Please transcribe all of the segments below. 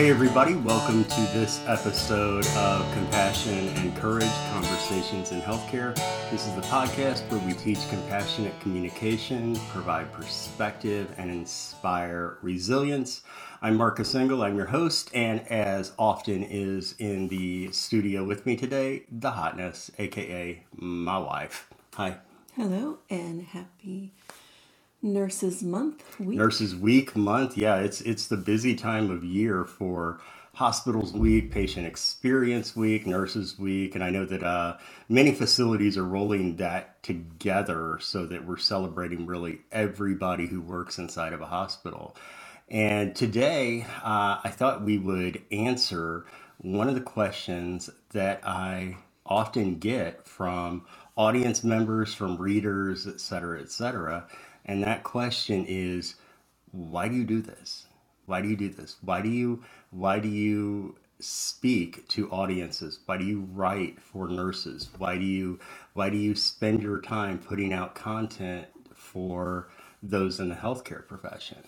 Hey, everybody, welcome to this episode of Compassion and Courage Conversations in Healthcare. This is the podcast where we teach compassionate communication, provide perspective, and inspire resilience. I'm Marcus Engel, I'm your host, and as often is in the studio with me today, the hotness, aka my wife. Hi. Hello, and happy Nurses Month week. Nurses Week month, yeah, it's it's the busy time of year for Hospitals Week, Patient Experience Week, Nurses Week, and I know that uh, many facilities are rolling that together so that we're celebrating really everybody who works inside of a hospital. And today, uh, I thought we would answer one of the questions that I often get from audience members, from readers, et cetera, et cetera. And that question is, why do you do this? Why do you do this? Why do you why do you speak to audiences? Why do you write for nurses? Why do you why do you spend your time putting out content for those in the healthcare profession?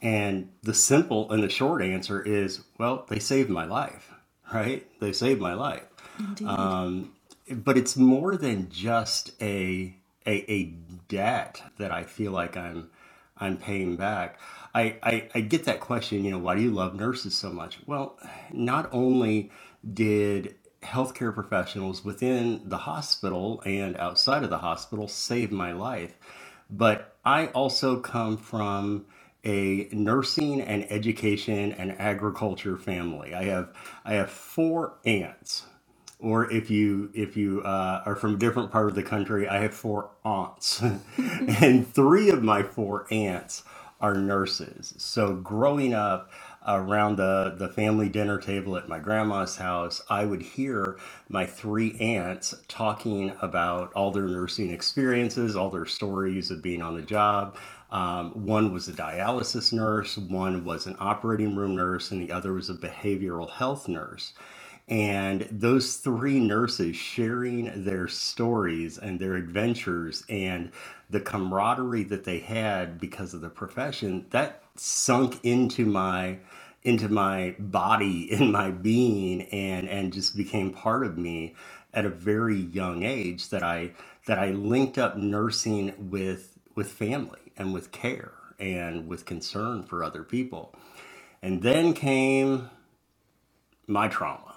And the simple and the short answer is, well, they saved my life, right? They saved my life. Indeed. Um, but it's more than just a, a a debt that I feel like I'm I'm paying back. I, I, I get that question, you know, why do you love nurses so much? Well, not only did healthcare professionals within the hospital and outside of the hospital save my life, but I also come from a nursing and education and agriculture family. I have I have four aunts or if you if you uh, are from a different part of the country, I have four aunts, and three of my four aunts are nurses. So growing up around the the family dinner table at my grandma's house, I would hear my three aunts talking about all their nursing experiences, all their stories of being on the job. Um, one was a dialysis nurse, one was an operating room nurse, and the other was a behavioral health nurse. And those three nurses sharing their stories and their adventures and the camaraderie that they had because of the profession, that sunk into my into my body in my being and and just became part of me at a very young age that I that I linked up nursing with with family and with care and with concern for other people. And then came my trauma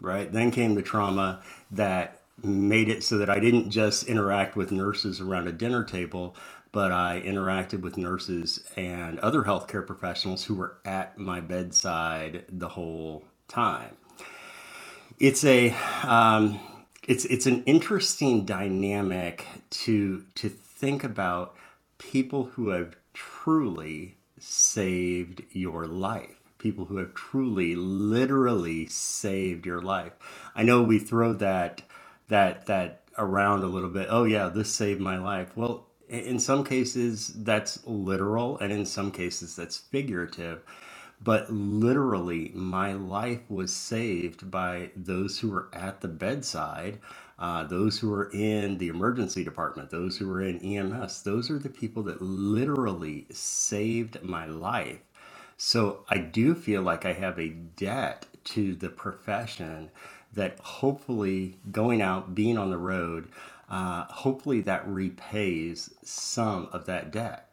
right? Then came the trauma that made it so that I didn't just interact with nurses around a dinner table, but I interacted with nurses and other healthcare professionals who were at my bedside the whole time. It's a um, it's it's an interesting dynamic to to think about people who have truly saved your life people who have truly, literally saved your life. I know we throw that that that around a little bit. Oh yeah, this saved my life. Well, in some cases that's literal, and in some cases that's figurative. But literally, my life was saved by those who were at the bedside, uh, those who were in the emergency department, those who were in EMS. Those are the people that literally saved my life so I do feel like I have a debt to the profession that hopefully going out, being on the road, uh, hopefully that repays some of that debt.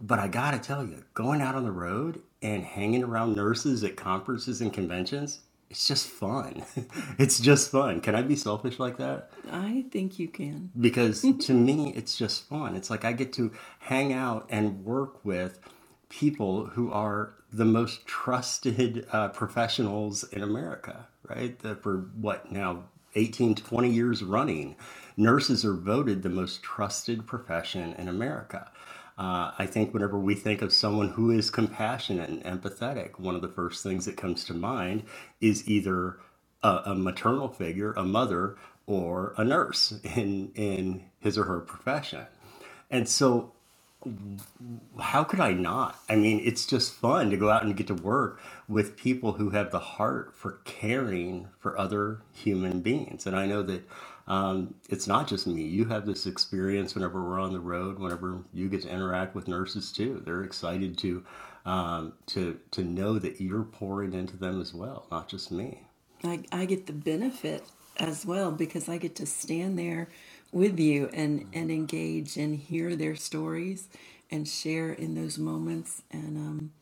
But I gotta tell you, going out on the road and hanging around nurses at conferences and conventions, it's just fun. it's just fun. Can I be selfish like that? I think you can. Because to me, it's just fun. It's like I get to hang out and work with people who are the most trusted uh, professionals in America, right? The, for what now, 18, to 20 years running, nurses are voted the most trusted profession in America. Uh, I think whenever we think of someone who is compassionate and empathetic, one of the first things that comes to mind is either a, a maternal figure, a mother, or a nurse in, in his or her profession. And so how could I not? I mean, it's just fun to go out and get to work with people who have the heart for caring for other human beings. And I know that um, it's not just me. You have this experience whenever we're on the road, whenever you get to interact with nurses too. They're excited to um, to to know that you're pouring into them as well, not just me. I, I get the benefit as well because I get to stand there with you and, and engage and hear their stories and share in those moments. And um,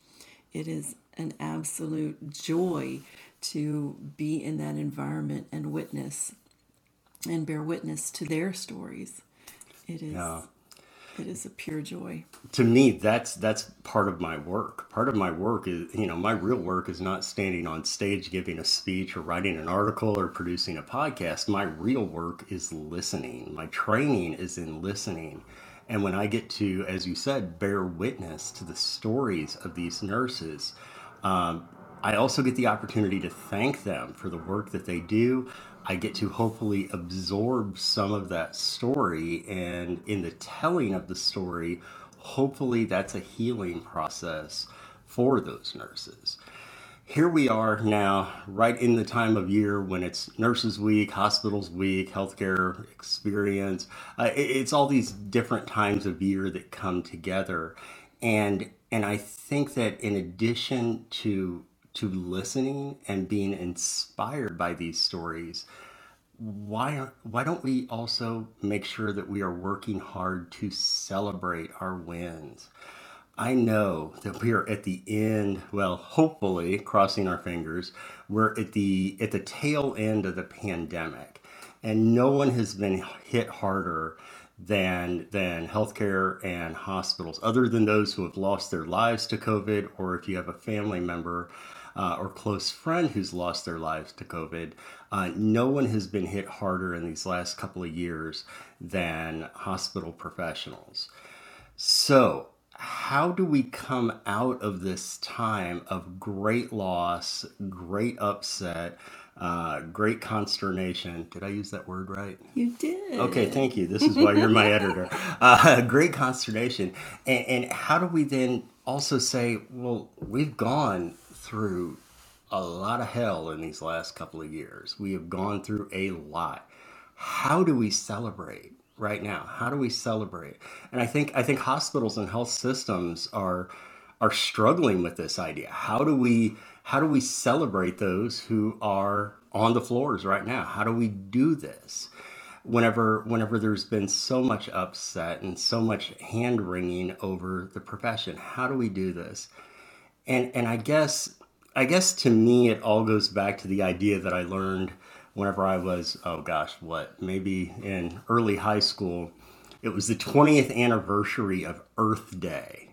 it is an absolute joy to be in that environment and witness and bear witness to their stories. It is. Yeah. It is a pure joy. To me, that's that's part of my work. Part of my work is, you know, my real work is not standing on stage giving a speech or writing an article or producing a podcast. My real work is listening. My training is in listening. And when I get to, as you said, bear witness to the stories of these nurses, um, I also get the opportunity to thank them for the work that they do. I get to hopefully absorb some of that story, and in the telling of the story, hopefully that's a healing process for those nurses. Here we are now, right in the time of year when it's Nurses Week, Hospitals Week, Healthcare Experience. Uh, it's all these different times of year that come together, and and I think that in addition to to listening and being inspired by these stories, why why don't we also make sure that we are working hard to celebrate our wins? I know that we are at the end, well, hopefully, crossing our fingers, we're at the at the tail end of the pandemic. And no one has been hit harder than than healthcare and hospitals, other than those who have lost their lives to COVID, or if you have a family member uh, or close friend who's lost their lives to COVID. Uh, no one has been hit harder in these last couple of years than hospital professionals. So, how do we come out of this time of great loss, great upset, uh, great consternation? Did I use that word right? You did. Okay, thank you. This is why you're my editor. Uh, great consternation. And, and how do we then also say, well, we've gone through a lot of hell in these last couple of years. We have gone through a lot. How do we celebrate right now? How do we celebrate? And I think I think hospitals and health systems are are struggling with this idea. How do we how do we celebrate those who are on the floors right now? How do we do this? Whenever whenever there's been so much upset and so much hand wringing over the profession, how do we do this? And and I guess I guess to me, it all goes back to the idea that I learned whenever I was, oh gosh, what, maybe in early high school. It was the 20th anniversary of Earth Day.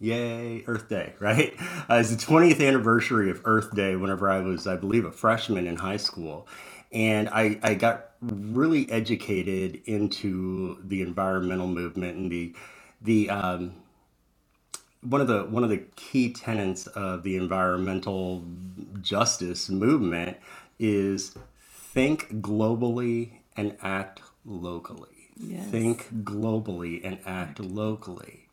Yay, Earth Day, right? Uh, it's the 20th anniversary of Earth Day whenever I was, I believe, a freshman in high school. And I, I got really educated into the environmental movement and the, the, um, one of the one of the key tenets of the environmental justice movement is think globally and act locally. Yes. Think globally and act locally.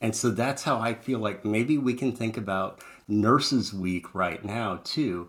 And so that's how I feel like maybe we can think about Nurses Week right now too.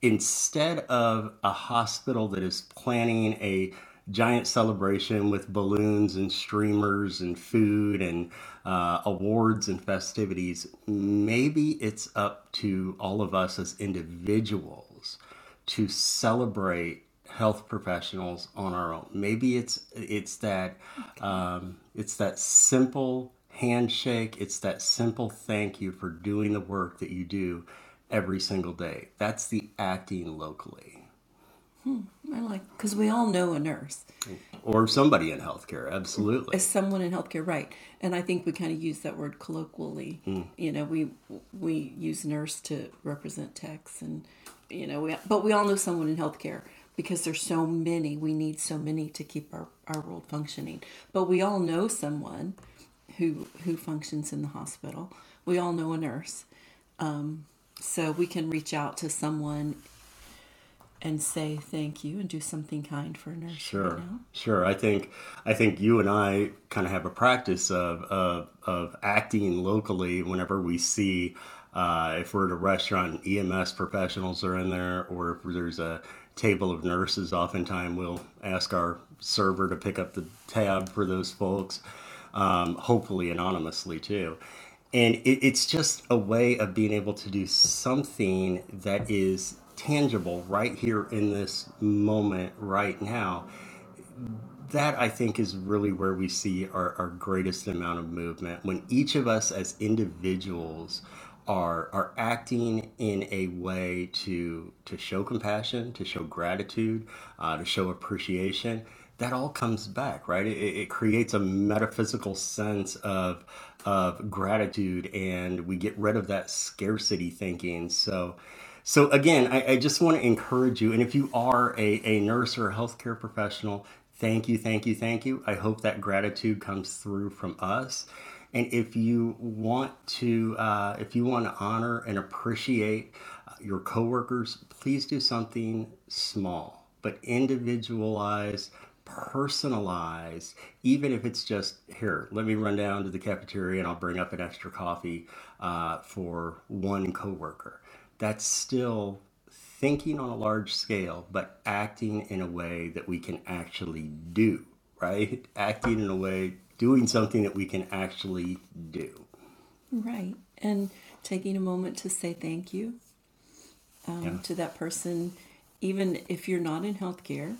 Instead of a hospital that is planning a giant celebration with balloons and streamers and food and uh, awards and festivities, maybe it's up to all of us as individuals to celebrate health professionals on our own. Maybe it's it's that um, it's that simple handshake. It's that simple thank you for doing the work that you do every single day. That's the acting locally. Hmm, I like because we all know a nurse or somebody in healthcare. Absolutely, as someone in healthcare, right? And I think we kind of use that word colloquially. Mm. You know, we we use nurse to represent techs, and you know, we, but we all know someone in healthcare because there's so many. We need so many to keep our our world functioning. But we all know someone who who functions in the hospital. We all know a nurse. Um, so we can reach out to someone and say thank you and do something kind for a nurse Sure, right now. sure. I think I think you and I kind of have a practice of of, of acting locally whenever we see uh, if we're at a restaurant, and EMS professionals are in there, or if there's a table of nurses. Oftentimes, we'll ask our server to pick up the tab for those folks, um, hopefully anonymously too. And it, it's just a way of being able to do something that is tangible right here in this moment right now that I think is really where we see our, our greatest amount of movement when each of us as individuals are are acting in a way to to show compassion, to show gratitude, uh, to show appreciation. That all comes back, right? It, it creates a metaphysical sense of of gratitude, and we get rid of that scarcity thinking. So, so again, I, I just want to encourage you, and if you are a, a nurse or a healthcare professional, thank you, thank you, thank you. I hope that gratitude comes through from us. And if you want to, uh, if you want to honor and appreciate uh, your coworkers, please do something small, but individualized, personalized. Even if it's just here, let me run down to the cafeteria and I'll bring up an extra coffee uh, for one coworker. That's still thinking on a large scale, but acting in a way that we can actually do, right? Acting in a way, doing something that we can actually do. Right. And taking a moment to say thank you Yeah. um, to that person, even if you're not in healthcare,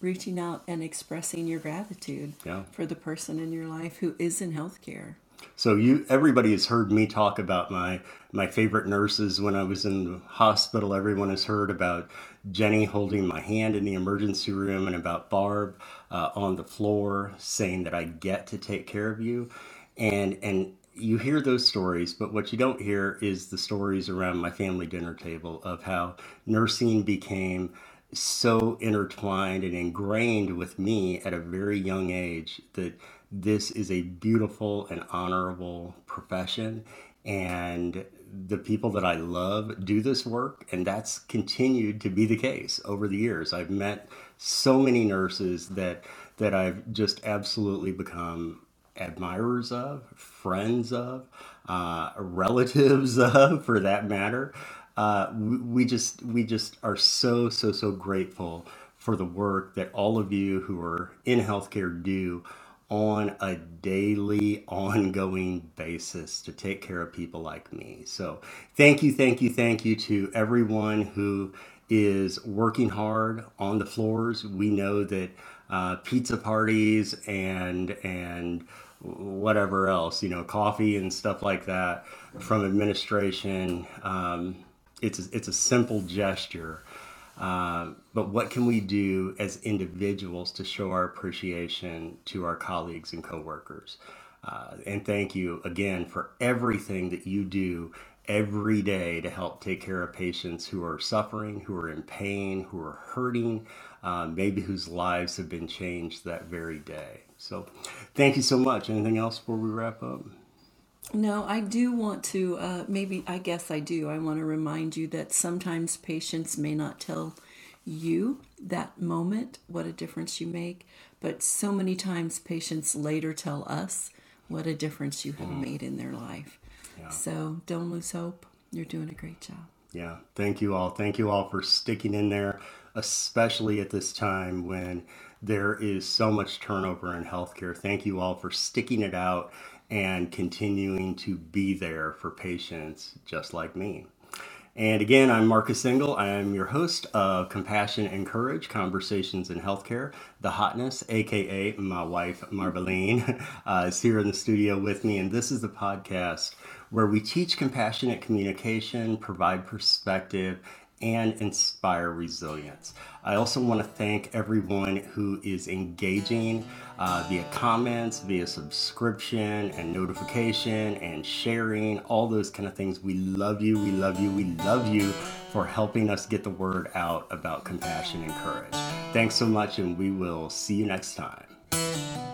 reaching out and expressing your gratitude Yeah. for the person in your life who is in healthcare. So you, everybody has heard me talk about my my favorite nurses when I was in the hospital. Everyone has heard about Jenny holding my hand in the emergency room, and about Barb uh, on the floor saying that I get to take care of you, and and you hear those stories, but what you don't hear is the stories around my family dinner table of how nursing became so intertwined and ingrained with me at a very young age that this is a beautiful and honorable profession and the people that I love do this work and that's continued to be the case over the years. I've met so many nurses that that I've just absolutely become admirers of, friends of, uh, relatives of, for that matter. Uh, we, just we just are so so so grateful for the work that all of you who are in healthcare do on a daily, ongoing basis to take care of people like me. So, thank you, thank you, thank you to everyone who is working hard on the floors. We know that uh, pizza parties and and whatever else, you know, coffee and stuff like that from administration. Um, it's a, it's a simple gesture uh, but what can we do as individuals to show our appreciation to our colleagues and coworkers? Uh, and thank you again for everything that you do every day to help take care of patients who are suffering, who are in pain, who are hurting, uh, maybe whose lives have been changed that very day. So, thank you so much. Anything else before we wrap up? No, I do want to, uh, maybe, I guess I do. I want to remind you that sometimes patients may not tell you that moment what a difference you make, but so many times patients later tell us what a difference you have made in their life. Yeah. So don't lose hope. You're doing a great job. Yeah, thank you all. Thank you all for sticking in there, especially at this time when there is so much turnover in healthcare. Thank you all for sticking it out and continuing to be there for patients just like me. And again, I'm Marcus Engel. I am your host of Compassion and Courage Conversations in Healthcare. The Hotness, aka my wife Marveline, uh, is here in the studio with me. And this is the podcast where we teach compassionate communication, provide perspective, and inspire resilience. I also want to thank everyone who is engaging uh, via comments, via subscription and notification and sharing, all those kind of things. We love you, we love you, we love you for helping us get the word out about compassion and courage. Thanks so much, and we will see you next time.